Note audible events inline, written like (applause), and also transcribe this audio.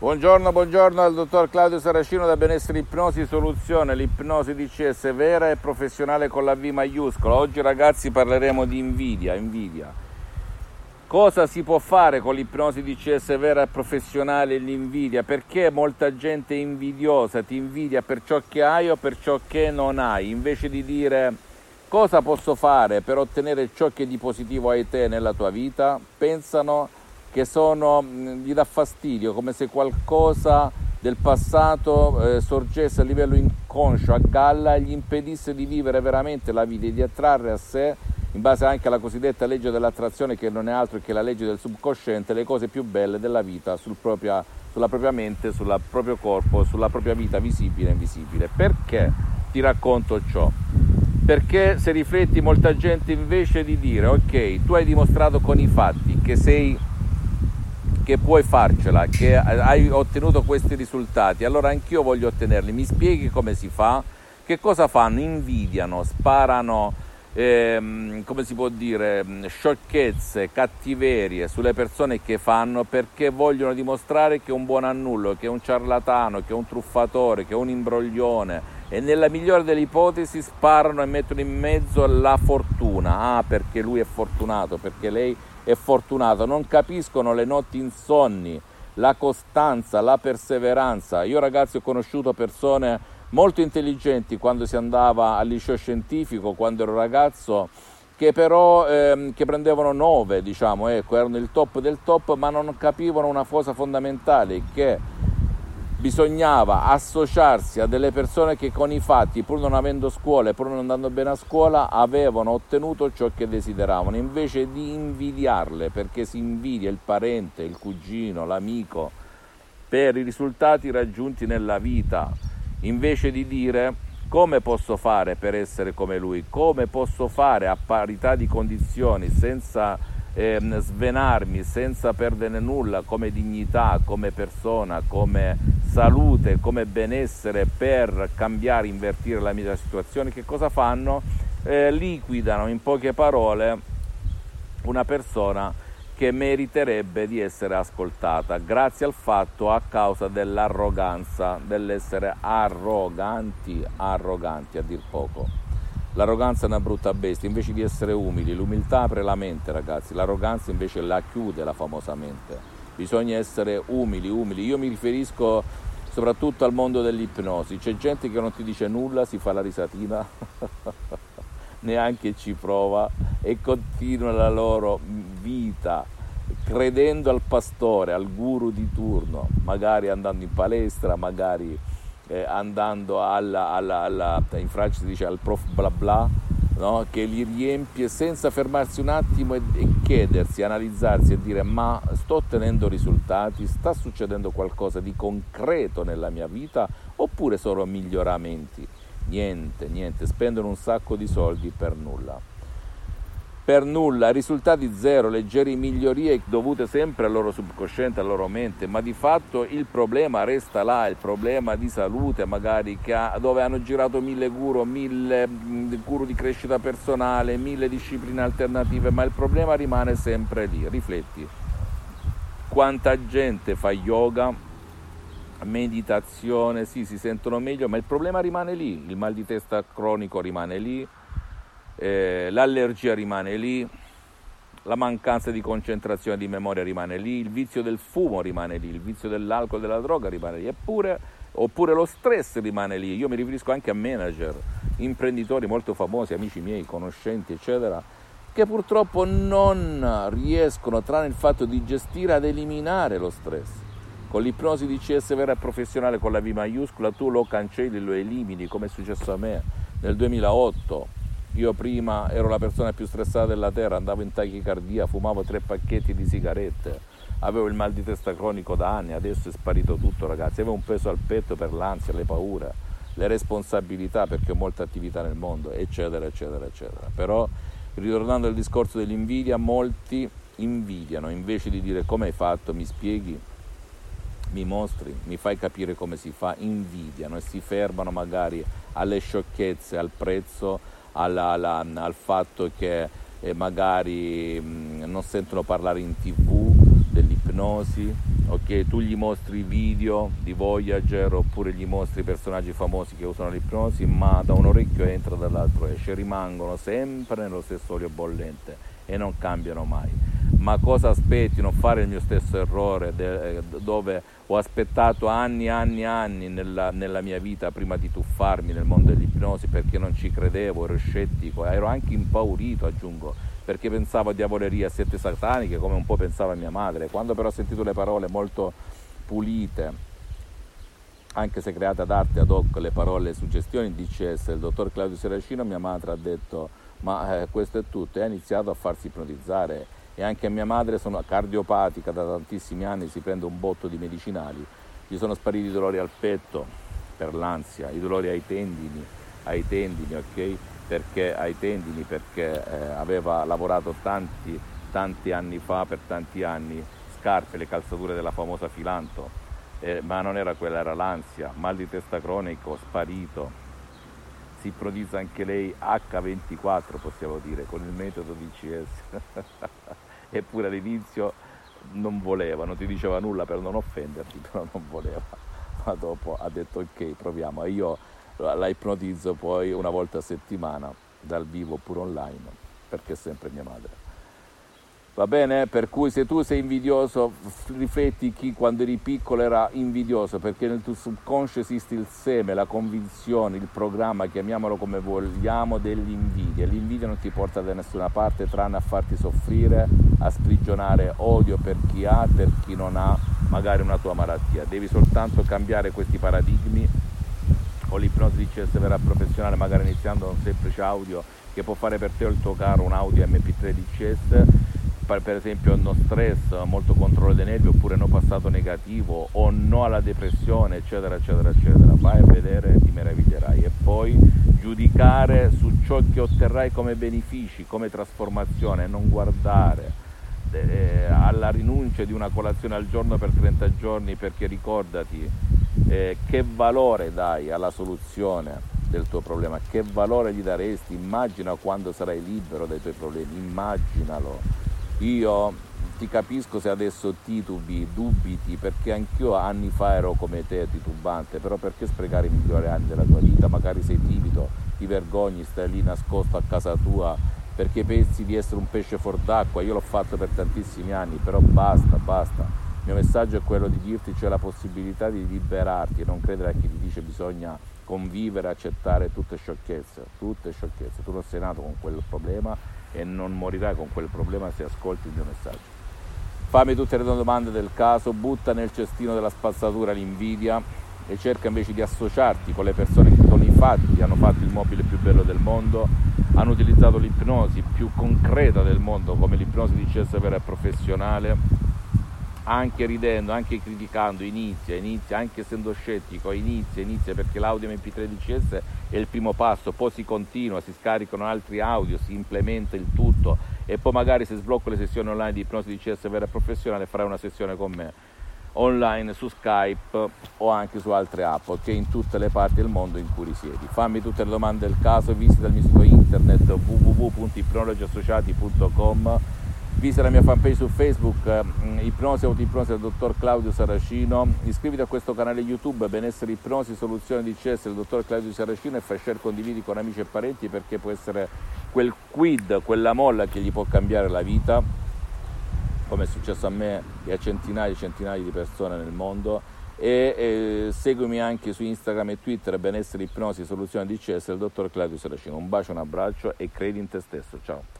Buongiorno, buongiorno al dottor Claudio Saracino da Benessere Ipnosi Soluzione, l'ipnosi DCS vera e professionale con la V maiuscola. Oggi ragazzi parleremo di invidia, invidia. Cosa si può fare con l'ipnosi DCS vera e professionale e l'invidia? Perché molta gente è invidiosa, ti invidia per ciò che hai o per ciò che non hai, invece di dire cosa posso fare per ottenere ciò che di positivo hai te nella tua vita, pensano che sono, gli dà fastidio, come se qualcosa del passato eh, sorgesse a livello inconscio, a galla, e gli impedisse di vivere veramente la vita e di attrarre a sé, in base anche alla cosiddetta legge dell'attrazione, che non è altro che la legge del subconsciente, le cose più belle della vita sul propria, sulla propria mente, sul proprio corpo, sulla propria vita visibile e invisibile. Perché ti racconto ciò? Perché se rifletti molta gente invece di dire ok, tu hai dimostrato con i fatti che sei che puoi farcela, che hai ottenuto questi risultati, allora anch'io voglio ottenerli. Mi spieghi come si fa? Che cosa fanno? Invidiano, sparano, ehm, come si può dire, sciocchezze, cattiverie sulle persone che fanno perché vogliono dimostrare che è un buon annullo, che è un ciarlatano, che è un truffatore, che è un imbroglione e nella migliore delle ipotesi sparano e mettono in mezzo la fortuna. Ah, perché lui è fortunato, perché lei è fortunato. Non capiscono le notti insonni, la costanza, la perseveranza. Io ragazzi ho conosciuto persone molto intelligenti quando si andava al liceo scientifico, quando ero ragazzo, che però ehm, che prendevano 9, diciamo, ecco, erano il top del top, ma non capivano una cosa fondamentale, che bisognava associarsi a delle persone che con i fatti, pur non avendo scuola e pur non andando bene a scuola, avevano ottenuto ciò che desideravano, invece di invidiarle, perché si invidia il parente, il cugino, l'amico, per i risultati raggiunti nella vita, invece di dire come posso fare per essere come lui, come posso fare a parità di condizioni senza eh, svenarmi senza perdere nulla come dignità, come persona, come salute, come benessere per cambiare, invertire la mia situazione, che cosa fanno? Eh, liquidano in poche parole una persona che meriterebbe di essere ascoltata grazie al fatto a causa dell'arroganza, dell'essere arroganti, arroganti a dir poco. L'arroganza è una brutta bestia, invece di essere umili, l'umiltà apre la mente ragazzi, l'arroganza invece la chiude la famosa mente. Bisogna essere umili, umili. Io mi riferisco soprattutto al mondo dell'ipnosi. C'è gente che non ti dice nulla, si fa la risatina, (laughs) neanche ci prova e continua la loro vita credendo al pastore, al guru di turno, magari andando in palestra, magari eh, andando alla, alla, alla, in Francia si dice al prof bla bla, no? che li riempie senza fermarsi un attimo e, e chiedersi, analizzarsi e dire ma sto ottenendo risultati, sta succedendo qualcosa di concreto nella mia vita oppure solo miglioramenti? Niente, niente, spendono un sacco di soldi per nulla per nulla, risultati zero, leggeri migliorie dovute sempre al loro subconsciente, alla loro mente, ma di fatto il problema resta là, il problema di salute magari ha, dove hanno girato mille guru, mille guru di crescita personale, mille discipline alternative, ma il problema rimane sempre lì, rifletti. Quanta gente fa yoga, meditazione, sì, si sentono meglio, ma il problema rimane lì, il mal di testa cronico rimane lì, eh, l'allergia rimane lì, la mancanza di concentrazione di memoria rimane lì, il vizio del fumo rimane lì, il vizio dell'alcol e della droga rimane lì, eppure, oppure lo stress rimane lì. Io mi riferisco anche a manager, imprenditori molto famosi, amici miei, conoscenti, eccetera, che purtroppo non riescono, tranne il fatto di gestire, ad eliminare lo stress. Con l'ipnosi di CS vera e professionale con la V maiuscola tu lo cancelli, lo elimini, come è successo a me nel 2008 io prima ero la persona più stressata della terra, andavo in tachicardia, fumavo tre pacchetti di sigarette, avevo il mal di testa cronico da anni, adesso è sparito tutto ragazzi, avevo un peso al petto per l'ansia, le paure, le responsabilità perché ho molta attività nel mondo, eccetera, eccetera, eccetera. Però, ritornando al discorso dell'invidia, molti invidiano, invece di dire come hai fatto, mi spieghi, mi mostri, mi fai capire come si fa, invidiano e si fermano magari alle sciocchezze, al prezzo alla, alla, al fatto che eh, magari mh, non sentono parlare in tv dell'ipnosi, ok? Tu gli mostri video di Voyager oppure gli mostri personaggi famosi che usano l'ipnosi, ma da un orecchio entra dall'altro esce, rimangono sempre nello stesso olio bollente e non cambiano mai. Ma cosa aspetti? Non fare il mio stesso errore de, dove ho aspettato anni e anni e anni nella, nella, mia vita prima di tuffarmi nel mondo dell'ipnosi perché non ci credevo, ero scettico, ero anche impaurito, aggiungo, perché pensavo a diavolerie, a sette sataniche, come un po' pensava mia madre. Quando però ho sentito le parole molto pulite, anche se create ad arte ad hoc, le parole, le suggestioni di il dottor Claudio Seracino, mia madre ha detto ma eh, questo è tutto e ha iniziato a farsi ipnotizzare e anche mia madre sono cardiopatica da tantissimi anni, si prende un botto di medicinali, gli sono spariti i dolori al petto per l'ansia, i dolori ai tendini, ai tendini, ok? perché, ai tendini perché eh, aveva lavorato tanti, tanti anni fa, per tanti anni, scarpe, le calzature della famosa Filanto, eh, ma non era quella, era l'ansia, mal di testa cronico, sparito. Si ipnotizza anche lei H24, possiamo dire, con il metodo DCS. (laughs) Eppure all'inizio non voleva, non ti diceva nulla per non offenderti, (laughs) però non voleva. Ma dopo ha detto ok, proviamo. Io la ipnotizzo poi una volta a settimana dal vivo oppure online perché è sempre mia madre. Va bene? Per cui se tu sei invidioso, rifletti chi quando eri piccolo era invidioso, perché nel tuo subconscio esiste il seme, la convinzione, il programma, chiamiamolo come vogliamo, dell'invidia. L'invidia non ti porta da nessuna parte tranne a farti soffrire, a sprigionare odio per chi ha, per chi non ha magari una tua malattia. Devi soltanto cambiare questi paradigmi o l'ipnosi di CS vera professionale, magari iniziando da un semplice audio che può fare per te o il tuo caro un audio MP3 di CS, per esempio no stress, molto controllo dei nervi oppure no passato negativo o no alla depressione, eccetera, eccetera, eccetera. Vai a vedere ti meraviglierai. E poi giudicare su ciò che otterrai come benefici, come trasformazione, non guardare eh, alla rinuncia di una colazione al giorno per 30 giorni perché ricordati eh, che valore dai alla soluzione del tuo problema, che valore gli daresti, immagina quando sarai libero dai tuoi problemi, immaginalo. Io ti capisco se adesso titubi, dubiti, perché anch'io anni fa ero come te, titubante, però perché sprecare i migliori anni della tua vita? Magari sei timido, ti vergogni, stai lì nascosto a casa tua perché pensi di essere un pesce fuor d'acqua, io l'ho fatto per tantissimi anni, però basta, basta il mio messaggio è quello di dirti c'è la possibilità di liberarti e non credere a chi ti dice bisogna convivere, accettare tutte sciocchezze, tutte sciocchezze. Tu non sei nato con quel problema e non morirai con quel problema se ascolti il mio messaggio. Fammi tutte le domande del caso, butta nel cestino della spazzatura l'invidia e cerca invece di associarti con le persone che con i fatti hanno fatto il mobile più bello del mondo, hanno utilizzato l'ipnosi più concreta del mondo come l'ipnosi di CS vera e professionale anche ridendo, anche criticando, inizia, inizia, anche essendo scettico, inizia, inizia perché l'audio MP3 DCS è il primo passo, poi si continua, si scaricano altri audio, si implementa il tutto e poi magari se sblocco le sessioni online di ipnosi DCS vera e professionale farai una sessione con me online su Skype o anche su altre app, ok? In tutte le parti del mondo in cui risiedi. Fammi tutte le domande del caso, visita il mio sito internet www.ipnologiassociati.com visita la mia fanpage su Facebook, eh, Ipnosi Autoipnosi del dottor Claudio Saracino, iscriviti a questo canale YouTube Benessere Ipnosi Soluzione di CS del dottor Claudio Saracino e fai share condividi con amici e parenti perché può essere quel quid, quella molla che gli può cambiare la vita, come è successo a me e a centinaia e centinaia di persone nel mondo. E, e seguimi anche su Instagram e Twitter Benessere Ipnosi Soluzione di CS del dottor Claudio Saracino. Un bacio, un abbraccio e credi in te stesso. Ciao.